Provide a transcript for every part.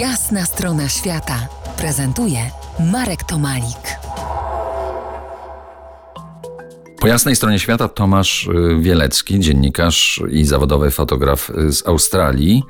Jasna strona świata prezentuje Marek Tomalik. Po jasnej stronie świata Tomasz y, Wielecki, dziennikarz i zawodowy fotograf z Australii.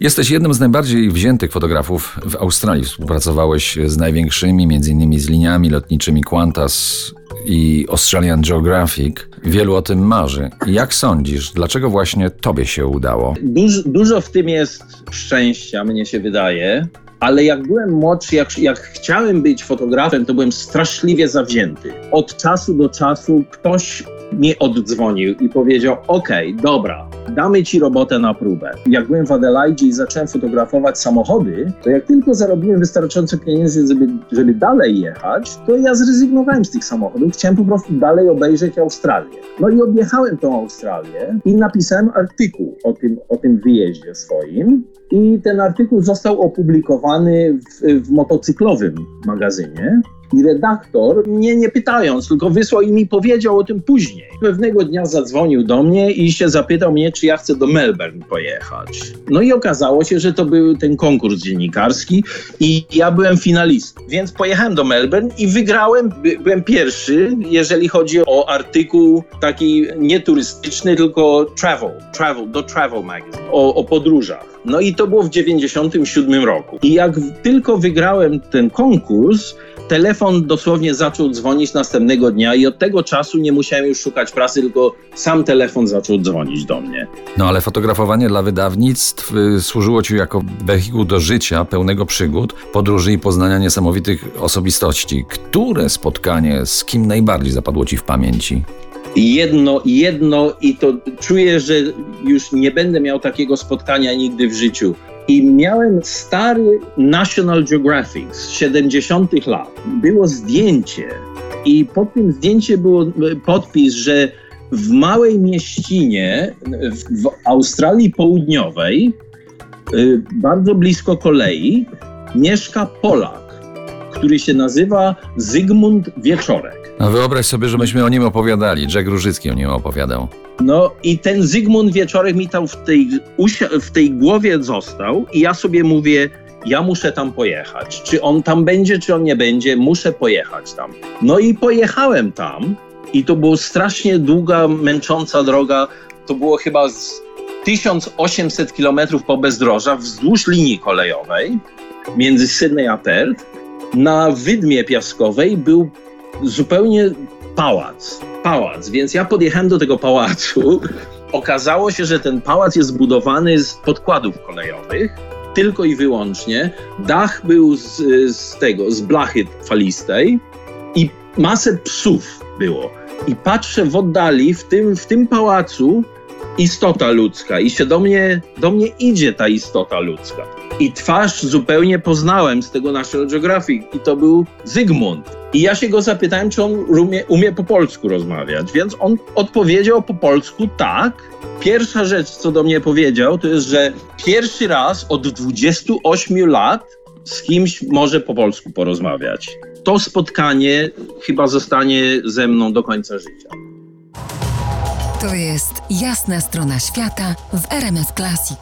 Jesteś jednym z najbardziej wziętych fotografów w Australii. Współpracowałeś z największymi, m.in. z liniami lotniczymi Qantas i Australian Geographic. Wielu o tym marzy. Jak sądzisz, dlaczego właśnie tobie się udało? Duż, dużo w tym jest szczęścia, mnie się wydaje. Ale jak byłem młodszy, jak, jak chciałem być fotografem, to byłem straszliwie zawzięty. Od czasu do czasu ktoś mi oddzwonił i powiedział: OK, dobra, damy ci robotę na próbę. Jak byłem w Adelaide i zacząłem fotografować samochody, to jak tylko zarobiłem wystarczająco pieniędzy, żeby, żeby dalej jechać, to ja zrezygnowałem z tych samochodów. Chciałem po prostu dalej obejrzeć Australię. No i objechałem tą Australię i napisałem artykuł o tym, o tym wyjeździe swoim. I ten artykuł został opublikowany w, w motocyklowym magazynie. I redaktor mnie nie pytając, tylko wysłał i mi powiedział o tym później. Pewnego dnia zadzwonił do mnie i się zapytał mnie, czy ja chcę do Melbourne pojechać. No i okazało się, że to był ten konkurs dziennikarski i ja byłem finalistą. Więc pojechałem do Melbourne i wygrałem, by, byłem pierwszy, jeżeli chodzi o artykuł taki nie turystyczny, tylko travel, travel, do Travel Magazine, o, o podróżach. No i to było w 97 roku. I jak tylko wygrałem ten konkurs, telefon dosłownie zaczął dzwonić następnego dnia i od tego czasu nie musiałem już szukać prasy, tylko sam telefon zaczął dzwonić do mnie. No ale fotografowanie dla wydawnictw y, służyło ci jako wehikuł do życia pełnego przygód, podróży i poznania niesamowitych osobistości. Które spotkanie z kim najbardziej zapadło ci w pamięci? jedno, jedno i to czuję, że już nie będę miał takiego spotkania nigdy w życiu. I miałem stary National Geographic z 70. lat. Było zdjęcie i pod tym zdjęciem był podpis, że w małej mieścinie w Australii Południowej, y, bardzo blisko kolei, mieszka Polak, który się nazywa Zygmunt Wieczorek. No wyobraź sobie, że myśmy o nim opowiadali. Jack Różycki o nim opowiadał. No i ten Zygmunt Wieczorek mi tam w tej, w tej głowie został i ja sobie mówię, ja muszę tam pojechać. Czy on tam będzie, czy on nie będzie, muszę pojechać tam. No i pojechałem tam i to była strasznie długa, męcząca droga. To było chyba z 1800 kilometrów po bezdrożach wzdłuż linii kolejowej między Sydney a Perth. Na wydmie piaskowej był zupełnie pałac. Pałac, więc ja podjechałem do tego pałacu. Okazało się, że ten pałac jest zbudowany z podkładów kolejowych, tylko i wyłącznie. Dach był z, z tego, z blachy falistej i masę psów było. I patrzę w oddali, w tym, w tym pałacu, istota ludzka i się do mnie, do mnie idzie ta istota ludzka. I twarz zupełnie poznałem z tego National Geographic i to był Zygmunt. I ja się go zapytałem, czy on umie, umie po polsku rozmawiać, więc on odpowiedział po polsku tak. Pierwsza rzecz, co do mnie powiedział, to jest, że pierwszy raz od 28 lat z kimś może po polsku porozmawiać. To spotkanie chyba zostanie ze mną do końca życia. To jest jasna strona świata w RMS Classic.